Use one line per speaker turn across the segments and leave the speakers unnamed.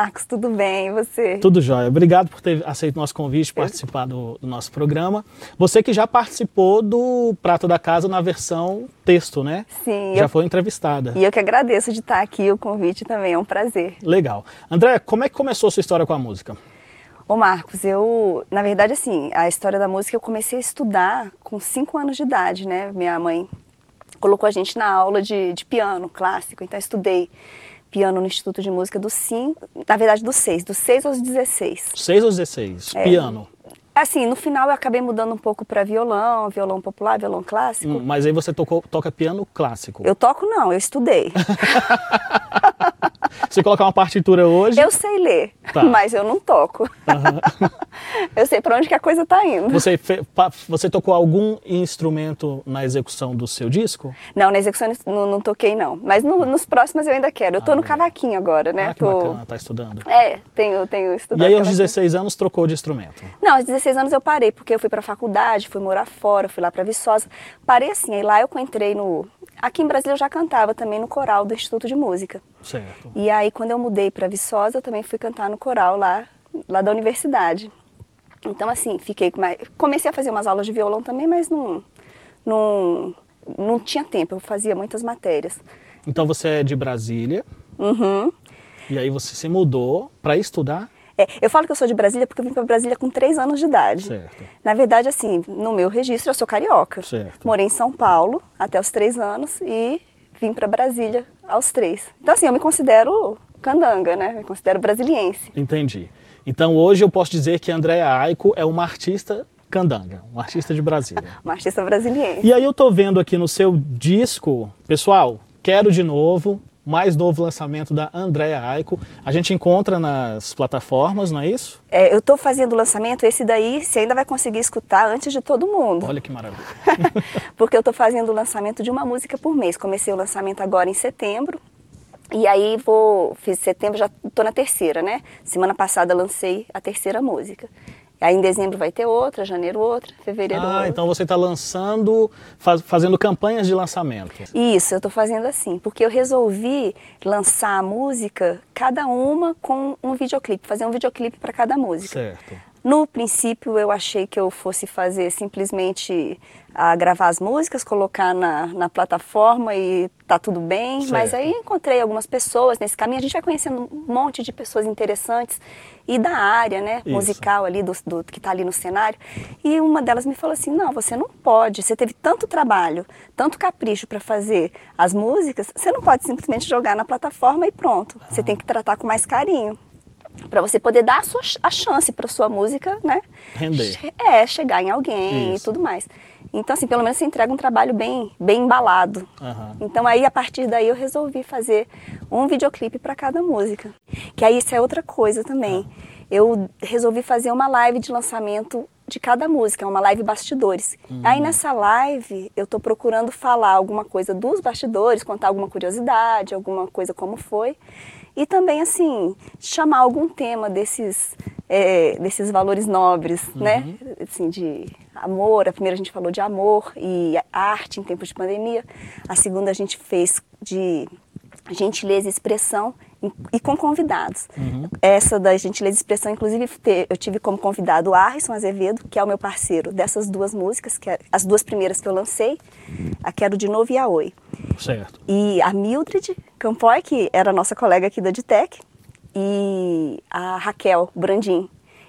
Marcos, tudo bem? E você?
Tudo jóia. Obrigado por ter aceito o nosso convite, participar do, do, nosso programa. Você que já participou do Prato da Casa na versão texto, né?
Sim.
Já eu... foi entrevistada.
E eu que agradeço de estar aqui, o convite também, é um prazer.
Legal. Andréia, como é que começou a sua história com a música?
Ô Marcos, eu, na verdade, assim, a história da música eu comecei a estudar com 5 anos de idade, né? Minha mãe colocou a gente na aula de, de piano clássico, então eu estudei piano no Instituto de Música dos 5, na verdade dos 6, dos 6 aos 16.
6 aos 16, é, piano.
Assim, no final eu acabei mudando um pouco para violão, violão popular, violão clássico. Hum,
mas aí você tocou, toca piano clássico.
Eu toco não, eu estudei.
Se colocar uma partitura hoje.
Eu sei ler, tá. mas eu não toco. Uhum. eu sei para onde que a coisa está indo.
Você, fe, você tocou algum instrumento na execução do seu disco?
Não, na execução não, não toquei não. Mas no, nos próximos eu ainda quero. Eu estou ah, no cavaquinho agora, né?
Ah, que tô... bacana, tá estudando.
É, tenho, tenho estudado.
E aí aos 16 anos trocou de instrumento?
Não, aos 16 anos eu parei, porque eu fui para faculdade, fui morar fora, fui lá para Viçosa. Parei assim, aí lá eu entrei no Aqui em Brasília eu já cantava também no coral do Instituto de Música.
Certo.
E aí quando eu mudei para Viçosa, eu também fui cantar no coral lá, lá da universidade. Então assim, fiquei mais... comecei a fazer umas aulas de violão também, mas não não não tinha tempo, eu fazia muitas matérias.
Então você é de Brasília?
Uhum.
E aí você se mudou para estudar?
É, eu falo que eu sou de Brasília porque eu vim para Brasília com três anos de idade.
Certo.
Na verdade, assim, no meu registro eu sou carioca.
Certo.
Morei em São Paulo até os três anos e vim para Brasília aos três. Então, assim, eu me considero candanga, né? Me considero brasiliense.
Entendi. Então, hoje eu posso dizer que Andréa Aico é uma artista candanga, uma artista de Brasília.
uma artista brasiliense.
E aí eu tô vendo aqui no seu disco, pessoal, quero de novo, mais novo lançamento da Andrea Aiko. A gente encontra nas plataformas, não é isso?
É, eu estou fazendo o lançamento, esse daí você ainda vai conseguir escutar antes de todo mundo.
Olha que maravilha.
Porque eu estou fazendo o lançamento de uma música por mês. Comecei o lançamento agora em setembro. E aí vou, fiz setembro, já estou na terceira, né? Semana passada lancei a terceira música. Aí em dezembro vai ter outra, janeiro outra, fevereiro
ah,
outra.
então você está lançando, faz, fazendo campanhas de lançamento.
Isso, eu estou fazendo assim, porque eu resolvi lançar a música, cada uma com um videoclipe, fazer um videoclipe para cada música.
Certo.
No princípio eu achei que eu fosse fazer simplesmente a gravar as músicas, colocar na, na plataforma e tá tudo bem.
Certo.
Mas aí encontrei algumas pessoas nesse caminho, a gente vai conhecendo um monte de pessoas interessantes e da área, né,
Isso.
musical ali, do, do que está ali no cenário. E uma delas me falou assim, não, você não pode, você teve tanto trabalho, tanto capricho para fazer as músicas, você não pode simplesmente jogar na plataforma e pronto. Você tem que tratar com mais carinho para você poder dar a, sua, a chance para sua música, né?
Render.
É, chegar em alguém
Isso.
e tudo mais. Então, assim, pelo menos você entrega um trabalho bem, bem embalado.
Uhum.
Então, aí, a partir daí, eu resolvi fazer um videoclipe para cada música. Que aí, isso é outra coisa também. Uhum. Eu resolvi fazer uma live de lançamento de cada música, uma live bastidores. Uhum. Aí, nessa live, eu estou procurando falar alguma coisa dos bastidores, contar alguma curiosidade, alguma coisa como foi e também assim chamar algum tema desses é, desses valores nobres, uhum. né? Assim de amor. A primeira a gente falou de amor e arte em tempos de pandemia. A segunda a gente fez de gentileza e expressão e com convidados.
Uhum.
Essa da gentileza e expressão, inclusive, eu tive como convidado o Arison Azevedo, que é o meu parceiro dessas duas músicas, que é, as duas primeiras que eu lancei, a Quero de Novo e a Oi.
Certo.
E a Mildred Campoy, que era nossa colega aqui da Ditec, e a Raquel Brandim.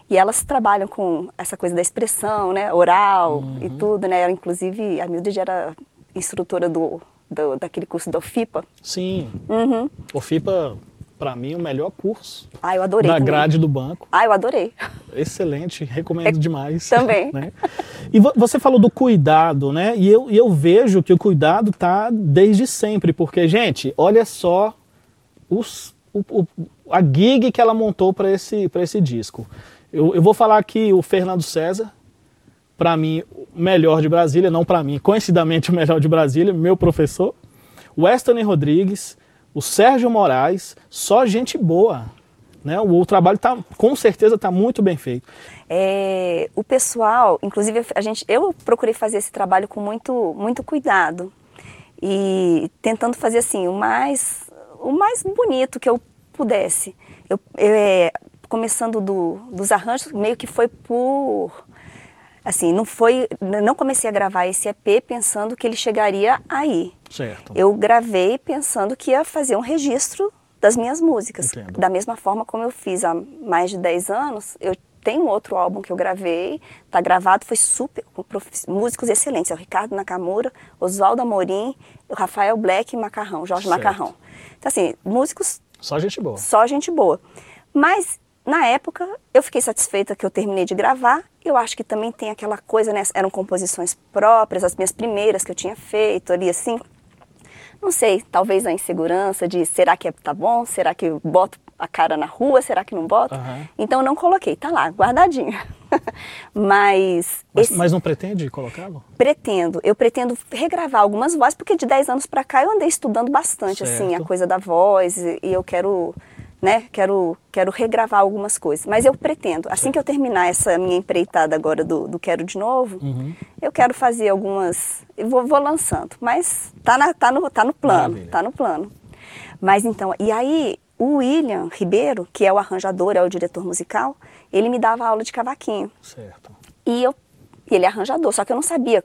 E elas trabalham com essa coisa da expressão, né, oral uhum. e tudo, né? Ela, inclusive, a Mildred era instrutora do, do daquele curso da OFIPA.
Sim.
Uhum.
OFIPA para mim, o melhor curso.
Ah, eu adorei.
Da
também.
grade do banco.
Ah, eu adorei.
Excelente, recomendo é, demais.
Também.
Né? E você falou do cuidado, né? E eu, eu vejo que o cuidado tá desde sempre, porque, gente, olha só os, o, o, a gig que ela montou para esse, esse disco. Eu, eu vou falar aqui o Fernando César, para mim, o melhor de Brasília, não para mim, coincidentemente o melhor de Brasília, meu professor. Weston Rodrigues, o Sérgio Moraes, só gente boa. Né? O, o trabalho tá, com certeza está muito bem feito.
É, o pessoal, inclusive a gente, eu procurei fazer esse trabalho com muito, muito cuidado e tentando fazer assim o mais, o mais bonito que eu pudesse. Eu, eu, é, começando do, dos arranjos, meio que foi por assim, não foi, não comecei a gravar esse EP pensando que ele chegaria aí.
Certo.
Eu gravei pensando que ia fazer um registro das minhas músicas.
Entendo.
Da mesma forma como eu fiz há mais de 10 anos, eu tenho outro álbum que eu gravei, tá gravado, foi super, com músicos excelentes, é o Ricardo Nakamura, Oswaldo Amorim, o Rafael Black e Macarrão, Jorge
Certo.
Macarrão. Então assim, músicos
Só gente boa.
só gente boa. Mas na época eu fiquei satisfeita que eu terminei de gravar. Eu acho que também tem aquela coisa, né? Eram composições próprias, as minhas primeiras que eu tinha feito ali assim. Não sei, talvez a insegurança de será que é- tá bom? Será que eu boto a cara na rua? Será que não boto?
Aham.
Então eu não coloquei, tá lá, guardadinho. Mas,
Mas,
esse-
mas não pretende colocá-lo?
pretendo, eu pretendo regravar algumas vozes, porque de 10 anos pra cá eu andei estudando bastante, assim, a
Certo.
coisa da voz, e eu quero, né, quero, quero regravar algumas coisas. Mas eu pretendo, assim que eu terminar essa minha empreitada agora do, do Quero de Novo,
Uhum.
eu quero fazer algumas, eu vou, vou lançando, mas tá, na, tá, no, tá no plano,
Maravilha.
tá no plano. Mas então, e aí o William Ribeiro, que é o arranjador, é o diretor musical, ele me dava aula de cavaquinho.
Certo.
E eu, e ele é arranjador, só que eu não sabia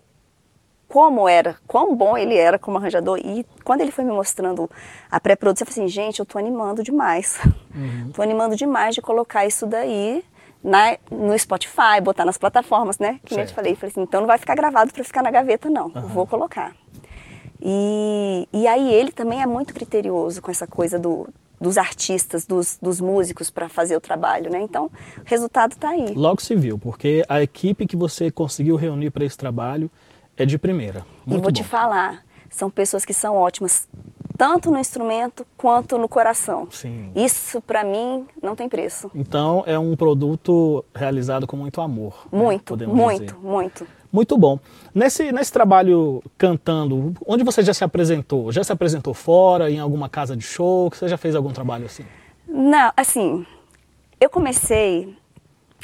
como era, quão bom ele era como arranjador. E quando ele foi me mostrando a pré-produção, eu falei assim, gente, eu tô animando demais.
Uhum.
Tô animando demais de colocar isso daí na, no Spotify, botar nas plataformas, né? Que nem eu te
Certo.
falei. Eu falei assim, então não vai ficar gravado para ficar na gaveta, não. Eu
Aham.
vou colocar. E, e aí ele também é muito criterioso com essa coisa do, dos artistas, dos, dos músicos para fazer o trabalho, né? Então, o resultado tá aí.
Logo se viu, porque a equipe que você conseguiu reunir para esse trabalho é de primeira.
E
Muito
vou
bom.
te falar, são pessoas que são ótimas, tanto no instrumento quanto no coração.
Sim.
Isso para mim não tem preço.
Então é um produto realizado com muito amor. né,
Muito,
podemos
muito,
dizer.
muito.
Muito bom. Nesse, nesse trabalho cantando, onde você já se apresentou? Já se apresentou fora, em alguma casa de show? Você já fez algum trabalho assim?
Não, assim, eu comecei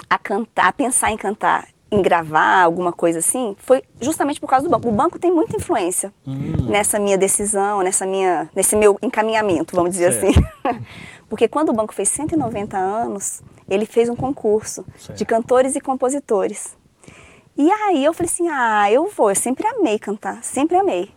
a cantar, a pensar em cantar, em gravar alguma coisa assim, foi justamente por causa do banco. O banco tem muita influência
Hum.
nessa minha decisão, nessa minha, nesse meu encaminhamento, vamos dizer
Certo.
assim. Porque quando o banco fez 190 anos, ele fez um concurso
Certo.
de cantores e compositores. E aí eu falei assim, ah, eu vou, eu sempre amei cantar, sempre amei.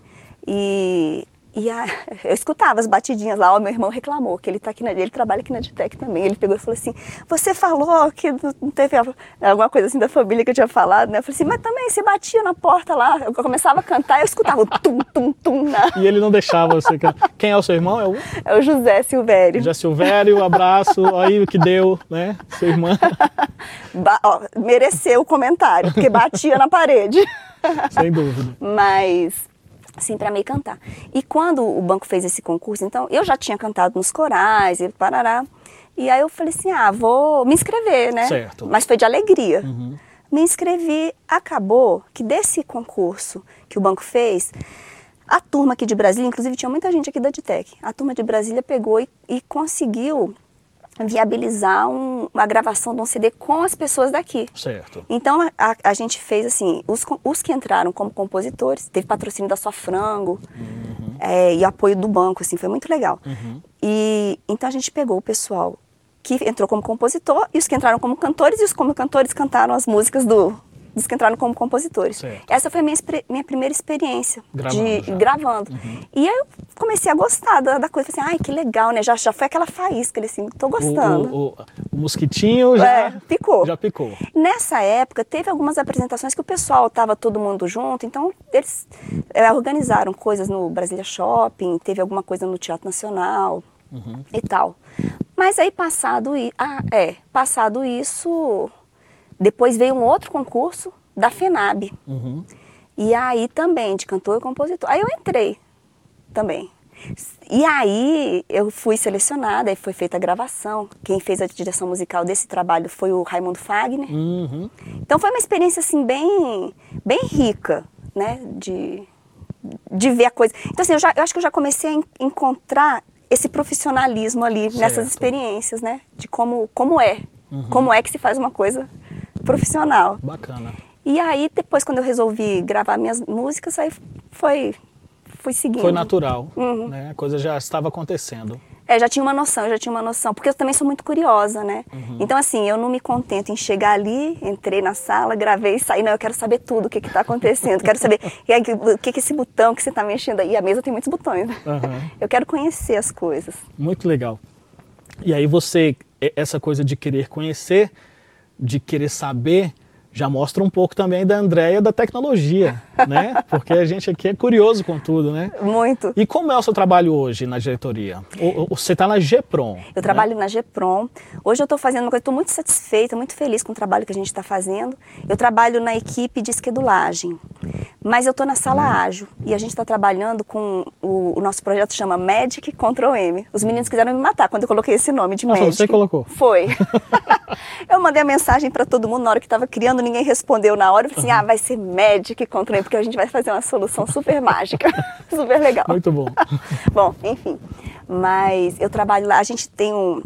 E, e a- eu escutava as batidinhas lá, o meu irmão reclamou, que ele tá aqui na, ele trabalha aqui na Ditec também. Ele pegou e falou assim, você falou que não teve alguma coisa assim da família que eu tinha falado, né? Eu falei assim, mas também você batia na porta lá, eu começava a cantar, eu escutava o tum, tum, tum, na...
E ele não deixava você cantar. Quem é o seu irmão? É o
é o José Silvério.
José Silvério, abraço. Aí o que deu, né? Sua irmã,
Ba- ó, mereceu o comentário, porque batia na parede.
sem dúvida.
mas sempre amei cantar. E quando o banco fez esse concurso, então eu já tinha cantado nos corais e parará. E aí eu falei assim: ah, vou me inscrever, né?
Certo.
Mas foi de alegria.
Uhum.
Me inscrevi, acabou que desse concurso que o banco fez, a turma aqui de Brasília, inclusive tinha muita gente aqui da Ditec, a turma de Brasília pegou e, e conseguiu viabilizar um- uma gravação de um CD com as pessoas daqui.
Certo.
Então a, a- gente fez assim, os, os que entraram como compositores, teve patrocínio da Sua Frango é, e apoio do banco, assim, foi muito legal.
Uhum.
E então a gente pegou o pessoal que entrou como compositor e os que entraram como cantores e os como cantores cantaram as músicas do dos que entraram como compositores.
Certo.
Essa foi a minha, minha primeira experiência
Gravando
de
já. Uhum.
gravando. E aí eu comecei a gostar da, da coisa, falei assim, ai, que legal, né? Já, já foi aquela faísca, ele assim, tô
O,
gostando.
o, o- o mosquitinho já
É, picou.
Já picou.
Nessa época, teve algumas apresentações que o pessoal estava todo mundo junto, então eles é, organizaram coisas no Brasília Shopping, teve alguma coisa no Teatro Nacional e tal. Mas aí, passado, ah, é, passado isso, depois veio um outro concurso da FENAB.
Uhum.
E aí também, de cantor e compositor. Aí eu entrei também. E aí eu fui selecionada, aí foi feita a gravação. Quem fez a direção musical desse trabalho foi o Raimundo Fagner.
Uhum.
Então foi uma experiência assim bem, bem rica, né, de, de ver a coisa. Então assim, eu, já, eu acho que eu já comecei a en- encontrar esse profissionalismo ali
Certo.
nessas experiências, né, de como como é, como é que se faz uma coisa profissional.
Bacana.
E aí depois quando eu resolvi gravar minhas músicas, aí foi fui seguindo.
Foi natural,
Uhum.
né? A coisa já estava acontecendo.
É, já tinha uma noção, já tinha uma noção, porque eu também sou muito curiosa, né?
Uhum.
Então, assim, eu não me contento em chegar ali, entrei na sala, gravei e saí. Não, eu quero saber tudo, o que que tá acontecendo. quero saber aí, o que que esse botão que você tá mexendo aí. A mesa tem muitos botões. né?
Aham.
Eu quero conhecer as coisas.
Muito legal. E aí você, essa coisa de querer conhecer, de querer saber, já mostra um pouco também da Andréia da tecnologia, né? Porque a gente aqui é curioso com tudo, né?
Muito.
E como é o seu trabalho hoje na diretoria? O- Você está na GPROM.
Eu trabalho na GPROM. Hoje eu estou fazendo uma coisa, estou muito satisfeita, muito feliz com o trabalho que a gente está fazendo. Eu trabalho na equipe de esquedulagem, mas eu estou na sala ágil e a gente está trabalhando com o, o nosso projeto chama Magic Control M. Os meninos quiseram me matar quando eu coloquei esse nome de
foi
Magic.
você colocou?
Foi. eu mandei a mensagem para todo mundo na hora que estava criando, ninguém respondeu na hora. Eu falei assim, ah, vai ser Magic Control M, porque a gente vai fazer uma solução super mágica, super legal.
Muito bom.
Bom, enfim. Mas eu trabalho lá, a gente tem um.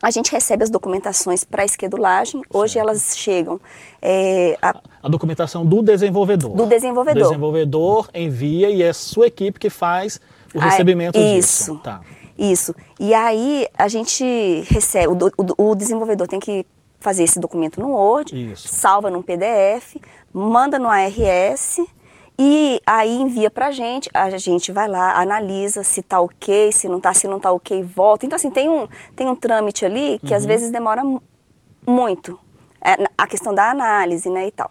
A gente recebe as documentações para esquedulagem. Hoje elas chegam é, a-
A documentação do desenvolvedor.
do desenvolvedor.
O desenvolvedor envia e é sua equipe que faz o
Ah,
recebimento disso.
Isso.
Tá.
Isso. E aí a gente recebe, o, o- o desenvolvedor tem que fazer esse documento no Word,
Isso.
salva num PDF, manda no ARS e aí envia pra gente, a gente vai lá, analisa se tá ok, se não tá, se não tá ok, volta. Então assim, tem um, tem um trâmite ali que às
Uhum.
vezes demora mu- muito. É, a questão da análise, né, e tal.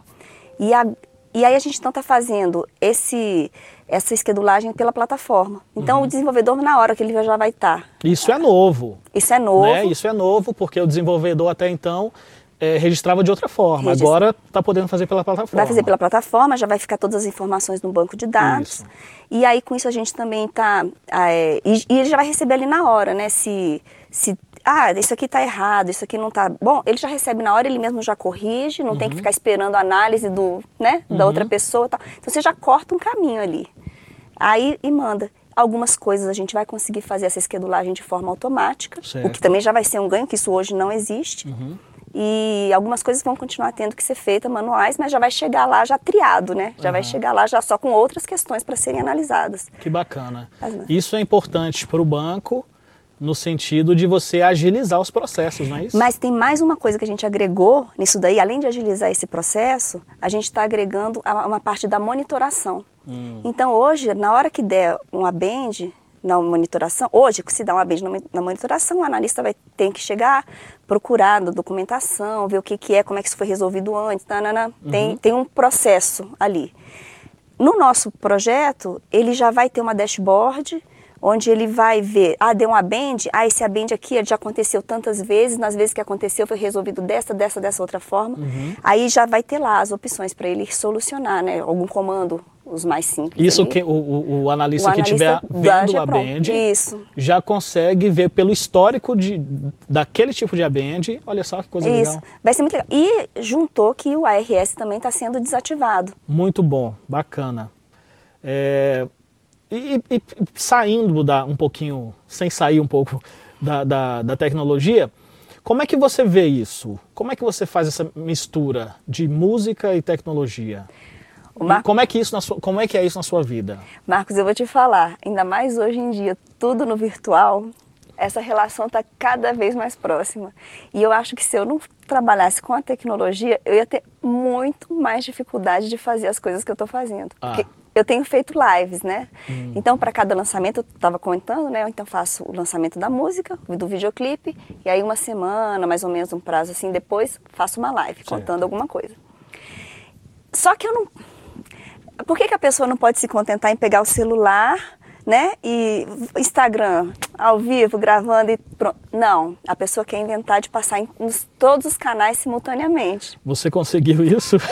E, a- e aí a gente então está fazendo esse, essa esquedulagem pela plataforma. Então
Uhum.
o desenvolvedor, na hora que ele já vai estar.
Isso é novo.
Isso é novo.
Né? Isso é novo, porque o desenvolvedor até então eh, registrava de outra forma.
Registra-
Agora está podendo fazer pela plataforma.
Vai fazer pela plataforma, já vai ficar todas as informações no banco de dados.
Isso.
E aí com isso a gente também está. e, e ele já vai receber ali na hora, né? Se. se ah, isso aqui está errado, isso aqui não está bom. Ele já recebe na hora, ele mesmo já corrige, não
Uhum.
tem que ficar esperando a análise do, né, da outra pessoa. e Tal. Então você já corta um caminho ali. Aí e manda. Algumas coisas a gente vai conseguir fazer essa esquedulagem de forma automática,
Certo. Uhum.
o que também já vai ser um ganho, que isso hoje não existe. E algumas coisas vão continuar tendo que ser feitas manuais, mas já vai chegar lá já triado, né? Já vai chegar lá já só com outras questões para serem analisadas.
Que bacana. Isso é importante para o banco no sentido de você agilizar os processos, não é isso?
Mas tem mais uma coisa que a gente agregou nisso daí, além de agilizar esse processo, a gente está agregando uma parte da monitoração. Então hoje, na hora que der um abend na monitoração, hoje se dá um abend na mon- na monitoração, o analista vai ter que chegar, procurar na documentação, ver o que, que é, como é que isso foi resolvido antes, tanana. tem, tem um processo ali. No nosso projeto, ele já vai ter uma dashboard onde ele vai ver, ah, deu um abend, ah, esse abend aqui já aconteceu tantas vezes, nas vezes que aconteceu foi resolvido dessa, dessa, dessa outra forma. Aí já vai ter lá as opções para ele solucionar, né? Algum comando, os mais simples.
Isso
ali.
que o, o- o analista
O
que estiver vendo abend
Isso.
já consegue ver pelo histórico de, daquele tipo de abend. Olha só que coisa
Isso,
legal.
vai ser muito legal. E juntou que o ARS também está sendo desativado.
Muito bom, bacana. É, e, e- e saindo da, um pouquinho, sem sair um pouco da, da, da tecnologia, como é que você vê isso? Como é que você faz essa mistura de música e tecnologia? Como é que isso na sua, como é que é isso na sua vida?
Marcos, eu vou te falar, ainda mais hoje em dia, tudo no virtual, essa relação está cada vez mais próxima. E eu acho que se eu não trabalhasse com a tecnologia, eu ia ter muito mais dificuldade de fazer as coisas que eu estou fazendo.
Ah.
Porque eu tenho feito lives, né? Então, para cada lançamento, eu estava comentando, né? Eu então faço o lançamento da música, do videoclipe, e aí uma semana, mais ou menos um prazo assim, depois faço uma live
Certo.
contando alguma coisa. Só que eu não. Por que, que a pessoa não pode se contentar em pegar o celular, né? E Instagram, ao vivo, gravando e pronto. Não, a pessoa quer inventar de passar em nos- todos os canais simultaneamente.
Você conseguiu isso?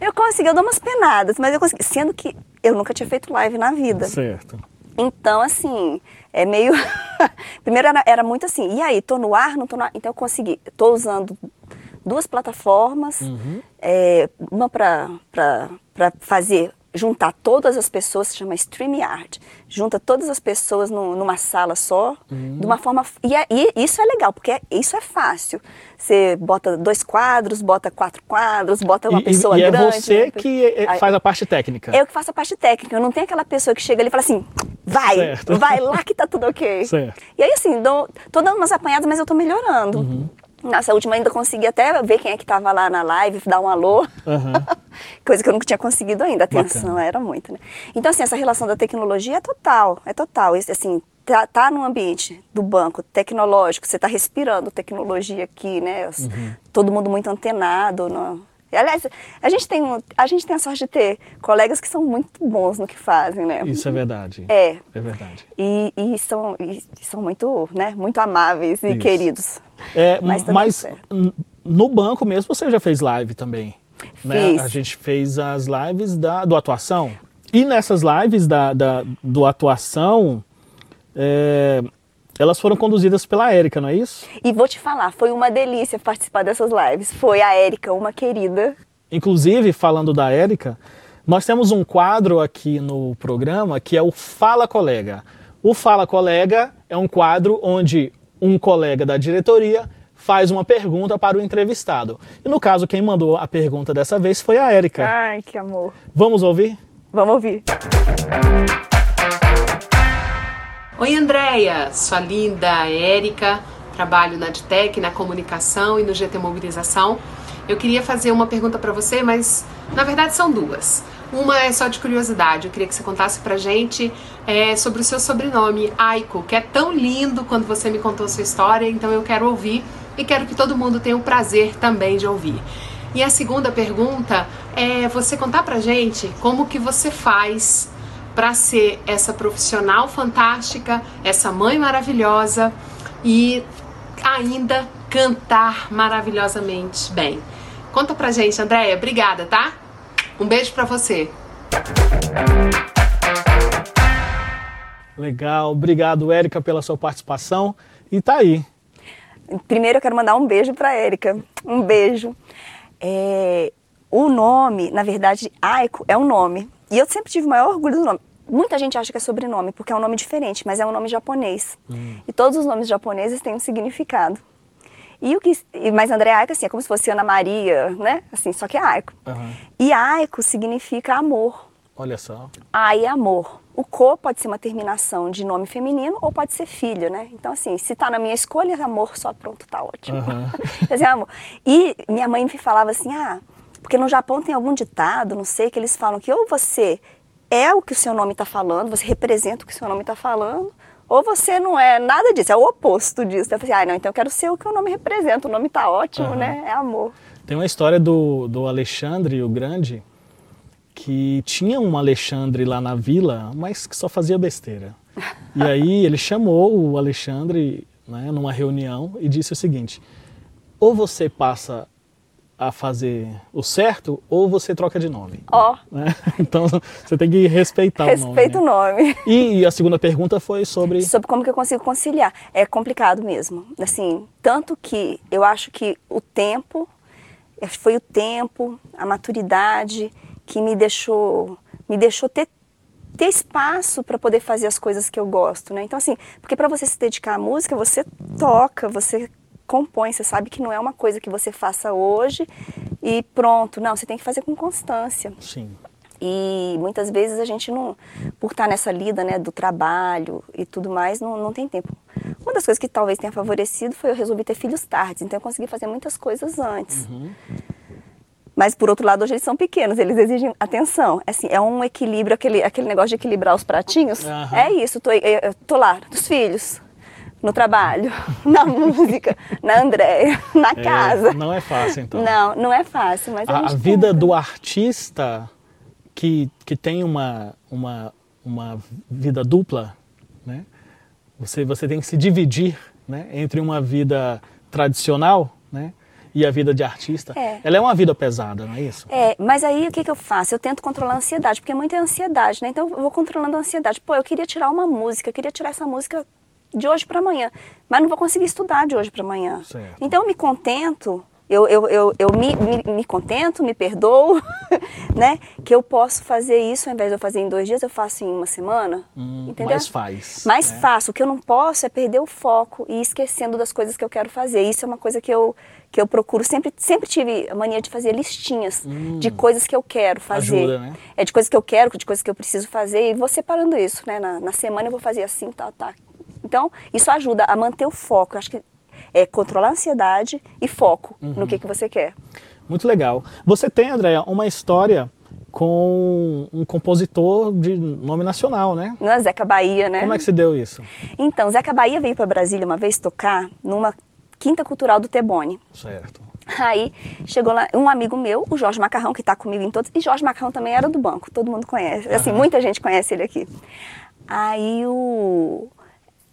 Eu consegui, eu dou umas penadas, mas eu consegui. Sendo que eu nunca tinha feito live na vida.
certo.
Então, assim, é meio. Primeiro era, era muito assim, e aí, tô no ar, não tô no ar? Então eu consegui. Tô usando duas plataformas, é, uma para fazer juntar todas as pessoas, se chama StreamYard. Junta todas as pessoas no, numa sala só,
Uhum.
de uma forma. E, é- e isso é legal, porque é- isso é fácil. Você bota dois quadros, bota quatro quadros, bota uma
E-
pessoa
e, e
grande.
é você
né?
que é,
Aí-
faz a parte técnica.
eu que faço a parte técnica. Eu não tenho aquela pessoa que chega ali e fala assim, vai,
Certo.
vai lá que tá tudo ok.
Certo.
E aí, assim, dou, tô dando umas apanhadas, mas eu tô melhorando.
Uhum.
Nossa, última ainda consegui até ver quem é que tava lá na live, dar um alô.
Aham.
Coisa que eu nunca tinha conseguido ainda. A atenção era muito, né? Então, assim, essa relação da tecnologia é total, é total. Assim, tá, tá num ambiente do banco tecnológico, você tá respirando tecnologia aqui, né?
Uhum.
Todo mundo muito antenado. No... Aliás, a gente, tem, a gente tem a sorte de ter colegas que são muito bons no que fazem, né?
Isso é verdade.
É.
É verdade.
E, e são, e são muito, né, muito amáveis e
Isso.
queridos.
É,
Mas tá
mas no banco mesmo você já fez live também. Né? A gente fez as lives da, do atuação. E nessas lives da, da- do atuação, é, elas foram conduzidas pela Érica, não é isso?
E vou te falar, foi uma delícia participar dessas lives. Foi a Érica, uma querida.
Inclusive, falando da Érica, nós temos um quadro aqui no programa que é o Fala Colega. O Fala Colega é um quadro onde um colega da diretoria faz uma pergunta para o entrevistado. E no caso, quem mandou a pergunta dessa vez foi a Érica.
Ai, que amor.
Vamos ouvir?
Vamos ouvir.
Oi, Andréia, sua linda Érica, trabalho na Adtec, na comunicação e no GT Mobilização. Eu queria fazer uma pergunta para você, mas na verdade são duas. Uma é só de curiosidade, eu queria que você contasse pra gente é, sobre o seu sobrenome, Aiko, que é tão lindo quando você me contou sua história, então eu quero ouvir e quero que todo mundo tenha o prazer também de ouvir. E a segunda pergunta é você contar pra gente como que você faz para ser essa profissional fantástica, essa mãe maravilhosa e ainda cantar maravilhosamente bem. Conta pra gente, Andréia. Obrigada, tá? Um beijo pra você.
Legal, obrigado, Érica, pela sua participação. E tá aí.
Primeiro eu quero mandar um beijo para Érica. Um beijo. É, o nome, na verdade, Aiko é um nome. E eu sempre tive o maior orgulho do nome. Muita gente acha que é sobrenome, porque é um nome diferente, mas é um nome japonês. E todos os nomes japoneses têm um significado. E o que, mas André Aiko, assim, é como se fosse Ana Maria, né? Assim, só que é Aiko.
Aham.
E Aiko significa amor.
Olha só.
Ai é amor. O co pode ser uma terminação de nome feminino ou pode ser filho, né? Então, assim, se tá na minha escolha, amor só pronto, tá ótimo. Quer dizer, amor. E minha mãe me falava assim, ah, porque no Japão tem algum ditado, não sei, que eles falam que ou você é o que o seu nome tá falando, você representa o que o seu nome tá falando, ou você não é nada disso, é o oposto disso. Eu falei, ah, não, então eu quero ser o que o nome representa, o nome tá ótimo,
Aham.
né? É amor.
Tem uma história do, do Alexandre o Grande, que tinha um Alexandre lá na vila, mas que só fazia besteira. E aí ele chamou o Alexandre né, numa reunião e disse o seguinte: ou você passa a fazer o certo, ou você troca de nome.
Ó,
né? Então você tem que respeitar
respeita
o
o
nome. né?
nome.
E a segunda pergunta foi sobre.
sobre como que eu consigo conciliar. É complicado mesmo. Assim, tanto que eu acho que o tempo, eh, foi o tempo, a maturidade que me deixou, me deixou ter, ter espaço para poder fazer as coisas que eu gosto, né? Então assim, porque para você se dedicar à música, você toca, você compõe, você sabe que não é uma coisa que você faça hoje e pronto, não, você tem que fazer com constância.
Sim.
E muitas vezes a gente não, por estar nessa lida né, do trabalho e tudo mais, não, não tem tempo. Uma das coisas que talvez tenha favorecido foi eu resolvi ter filhos tardes, então eu consegui fazer muitas coisas antes. Mas por outro lado, hoje eles são pequenos, eles exigem atenção. Assim, é um equilíbrio, aquele, aquele negócio de equilibrar os pratinhos.
Aham.
É isso, tô, eu, eu tô lá, dos filhos, no trabalho, na música, na Andréia, na
É,
casa.
não é fácil, então.
Não, não é fácil, mas a,
a, a vida do artista que, que tem uma, uma, uma vida dupla, né? Você, você tem que se dividir né? entre uma vida tradicional né? e a vida de artista.
É.
Ela é uma vida pesada, não é isso?
É, mas aí o que, que eu faço? Eu tento controlar a ansiedade, porque é muita ansiedade, né? Então eu vou controlando a ansiedade. Pô, eu queria tirar uma música, eu queria tirar essa música de hoje para amanhã, mas não vou conseguir estudar de hoje para amanhã.
Certo.
Então eu me contento eu, eu, eu, eu me, me, me contento, me perdoo, né? Que eu posso fazer isso, ao invés de eu fazer em dois dias, eu faço em uma semana.
Hum,
entendeu?
mais faz,
Mais
né?
faço. O que eu não posso é perder o foco e ir esquecendo das coisas que eu quero fazer. Isso é uma coisa que eu, que eu procuro. Sempre, sempre tive a mania de fazer listinhas de coisas que eu quero fazer.
Hum. Ajuda, né?
É de coisas que eu quero, de coisas que eu preciso fazer. E vou separando isso, né? Na, na semana eu vou fazer assim, tal, tal. Então, isso ajuda a manter o foco. Eu acho que é controlar a ansiedade e foco
Uhum.
no que, que você quer.
Muito legal. Você tem, Andréia, uma história com um compositor de nome nacional, né?
Não é Zeca Bahia, né?
Como é que se deu isso?
Então, Zeca Bahia veio para Brasília uma vez tocar numa quinta cultural do Tebone.
Certo.
Aí chegou lá um amigo meu, o Jorge Macarrão, que está comigo em todos. E Jorge Macarrão também era do banco, todo mundo conhece. Assim, muita gente conhece ele aqui. Aí o.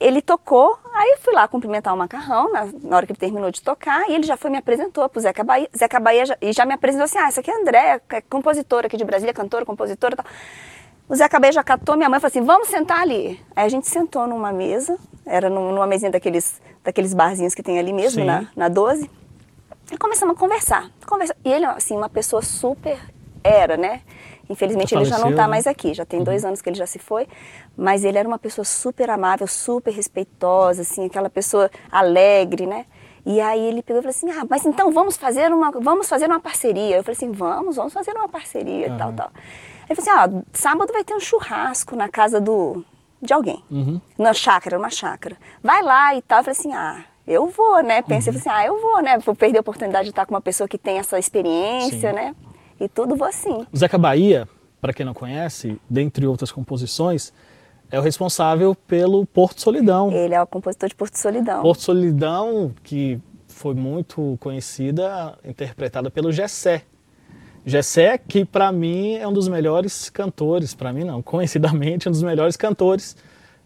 Ele tocou, aí eu fui lá cumprimentar o Macarrão na, na hora que ele terminou de tocar, e ele já foi me apresentou pro Zeca Bahia. Zeca Bahia já, e já me apresentou assim: ah, essa aqui é a Andréa, é compositora aqui de Brasília, cantora, compositora e tal. O Zeca Bahia já catou minha mãe e falou assim: vamos sentar ali. Aí a gente sentou numa mesa, era num- numa mesinha daqueles, daqueles barzinhos que tem ali mesmo,
Sim.
na, na 12. E começamos a conversar. conversar. E ele, assim, uma pessoa super. Era, né? Infelizmente ele já não está
né?
mais aqui, já tem dois anos que ele já se foi. Mas ele era uma pessoa super amável, super respeitosa, assim, aquela pessoa alegre, né? E aí ele pegou e falou assim: ah, mas então vamos fazer uma, vamos fazer uma parceria. Eu falei assim: vamos, vamos fazer uma parceria e tal, tal. Ele falou assim: ah, sábado vai ter um churrasco na casa do, de alguém.
Uhum.
Na chácara, uma chácara. Vai lá e tal. Eu falei assim: ah, eu vou, né? Pensei
Uhum.
assim: ah, eu vou, né? Vou perder a oportunidade de estar com uma pessoa que tem essa experiência,
Sim.
né? E tudo vou assim.
O Zeca Bahia, para quem não conhece, dentre outras composições, é o responsável pelo Porto Solidão.
Ele é o compositor de Porto Solidão.
Porto Solidão, que foi muito conhecida, interpretada pelo Gessé. Gessé, que para mim é um dos melhores cantores, para mim não, conhecidamente um dos melhores cantores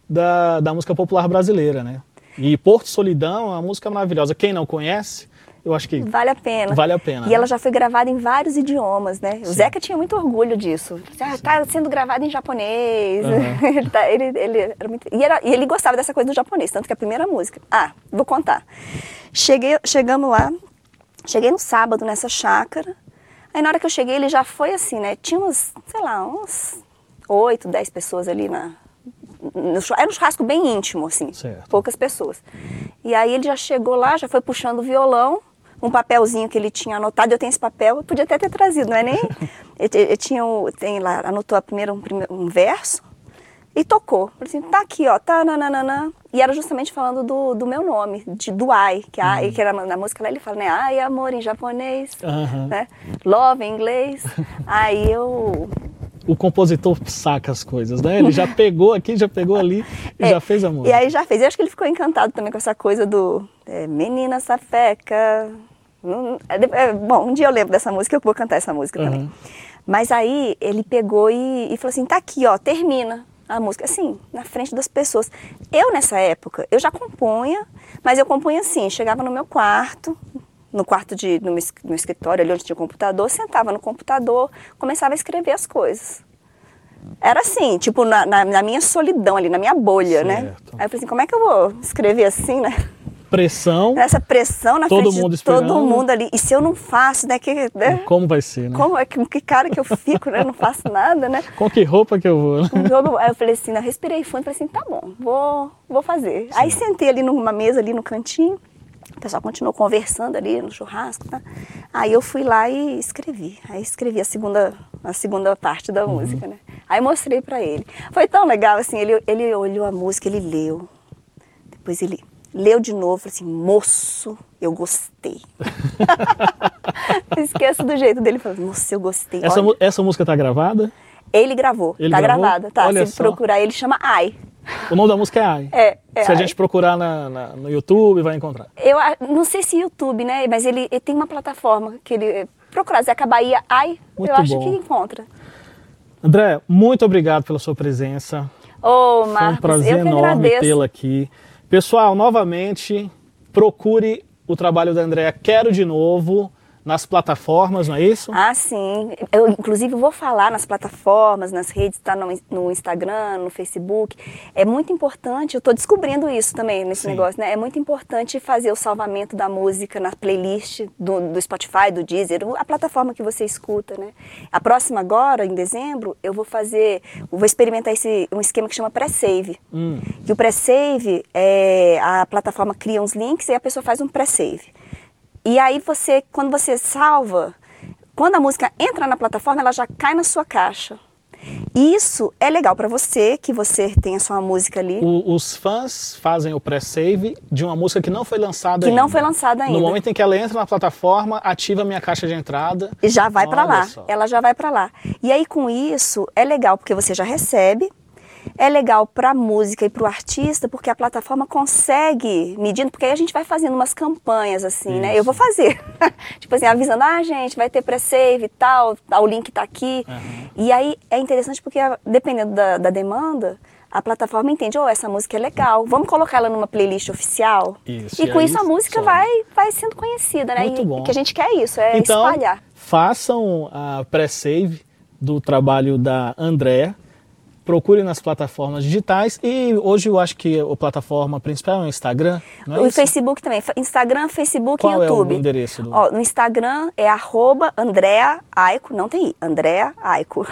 da, da música popular brasileira, né? E Porto Solidão é uma música maravilhosa. Quem não conhece, eu acho que
Vale a pena.
Vale a pena,
E
né?
ela já foi gravada em vários idiomas, né? O Zeca tinha muito orgulho disso. Ah, tá sendo gravada em japonês.
Aham.
ele, tá- ele- ele era muito... e, era- e ele gostava dessa coisa do japonês, tanto que a primeira música. Ah, vou contar. Cheguei, chegamos lá, cheguei no sábado nessa chácara. Aí na hora que eu cheguei, ele já foi assim, né? Tinha uns, sei lá, uns oito, dez pessoas ali na. era um churrasco bem íntimo, assim,
Certo.
poucas pessoas. E aí ele já chegou lá, já foi puxando o violão, um papelzinho que ele tinha anotado, eu tenho esse papel, eu podia até ter trazido, não é nem. ele, tinha o, tem lá, anotou a primeira, um, um verso e tocou. Falei assim, tá aqui, ó, tá, nananana. E era justamente falando do, do meu nome, de, do ai, que, ai, que era na música lá ele fala, né, ai, amor em japonês,
Aham.
né, love em inglês. aí eu
o compositor saca as coisas, né? Ele já pegou aqui, já pegou ali e
É,
já fez a música.
E aí já fez. Eu acho que ele ficou encantado também com essa coisa do é, menina safeca. É, é, bom, um dia eu lembro dessa música, eu vou cantar essa música também.
Uhum.
Mas aí ele pegou e, e falou assim, tá aqui, ó, termina a música, assim, na frente das pessoas. Eu, nessa época, eu já compunha, mas eu compunha assim, chegava no meu quarto, no quarto de, no, meu escritório, ali onde tinha o computador, sentava no computador, começava a escrever as coisas. Era assim, tipo, na, na- na minha solidão ali, na minha bolha, né?
Certo.
Aí eu falei assim, como é que eu vou escrever assim, né?
Pressão,
Nessa pressão na
Todo
frente
mundo
de todo
esperando.
mundo ali. E se eu não faço, né? Que, né?
como vai ser, né?
Como é que, cara que eu fico, né? Eu não faço nada, né?
Com que roupa que eu vou, né?
Aí eu falei assim, eu respirei fundo, falei assim, tá bom, vou, vou fazer. Aí sentei ali numa mesa ali no cantinho, o pessoal continuou conversando ali no churrasco, tá? Aí eu fui lá e escrevi. Aí escrevi a segunda, a segunda parte da música, né? Aí mostrei pra ele. Foi tão legal, assim, ele, ele olhou a música, ele leu. Depois ele leu de novo, falou assim, moço, eu gostei. Esqueço do jeito dele, falou, moço, eu gostei.
Essa, essa música tá gravada?
ele gravou,
Ele
tá
gravou?
gravada, tá?
Olha
Se
só.
procurar, ele chama Ai.
O nome da música é Ai.
É, é
Se a
Ai.
gente procurar na- na- no YouTube, vai encontrar.
Eu não sei se YouTube, né? Mas ele, ele tem uma plataforma que ele. Procurar Zeca Bahia Ai,
Muito
eu acho
bom.
que encontra.
André, muito obrigado pela sua presença.
Ô,
Foi um
Marcos,
prazer
eu que
enorme tê-la aqui. Pessoal, novamente, procure o trabalho da Andréa Quero de Novo nas plataformas, não é isso?
Ah, sim. Eu, inclusive, vou falar nas plataformas, nas redes, tá no, no Instagram, no Facebook. É muito importante, eu estou descobrindo isso também nesse sim. negócio, né? É muito importante fazer o salvamento da música na playlist do, do Spotify, do Deezer, a plataforma que você escuta, né? A próxima agora, em dezembro, eu vou fazer, eu vou experimentar esse, um esquema que chama pré-save. Hum. Que o pré-save, é, a plataforma cria uns links e a pessoa faz um pré-save. E aí você, quando você salva, quando a música entra na plataforma, ela já cai na sua caixa. Isso é legal para você, que você tem a sua música ali.
O, os fãs fazem o pré-save de uma música que não foi lançada
que
ainda.
não foi lançada ainda.
No momento em que ela entra na plataforma, ativa a minha caixa de entrada.
E já vai para lá. Só. Ela já vai para lá. E aí com isso é legal porque você já recebe, é legal para a música e para o artista, porque a plataforma consegue medindo, porque aí a gente vai fazendo umas campanhas assim, Isso. né? Eu vou fazer. tipo assim, avisando, ah, gente, vai ter pré-save e tal, o link está aqui. Uhum. E aí é interessante porque dependendo da, da demanda, a plataforma entende, oh, essa música é legal, vamos colocar ela numa playlist oficial. Isso, e, e com isso a música vai, vai sendo conhecida, né?
Muito
e,
bom.
que a gente quer isso, é
então,
espalhar.
Façam a pré-save do trabalho da Andrea procure nas plataformas digitais e hoje eu acho que a plataforma principal é o Instagram, não é
O
isso?
Facebook também, Instagram, Facebook
Qual
e YouTube.
é o endereço? Do...
Ó, no Instagram é arroba Andrea Aico, não tem I, Andrea Aico.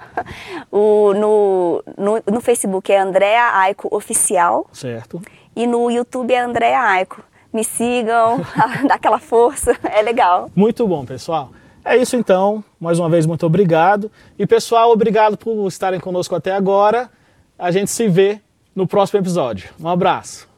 o, no, no, no, Facebook é Andrea Aico Oficial.
Certo.
E no YouTube é Andrea Aico. Me sigam, dá aquela força, é legal.
Muito bom, pessoal. É isso então. Mais uma vez, muito obrigado. E pessoal, obrigado por estarem conosco até agora. A gente se vê no próximo episódio. Um abraço.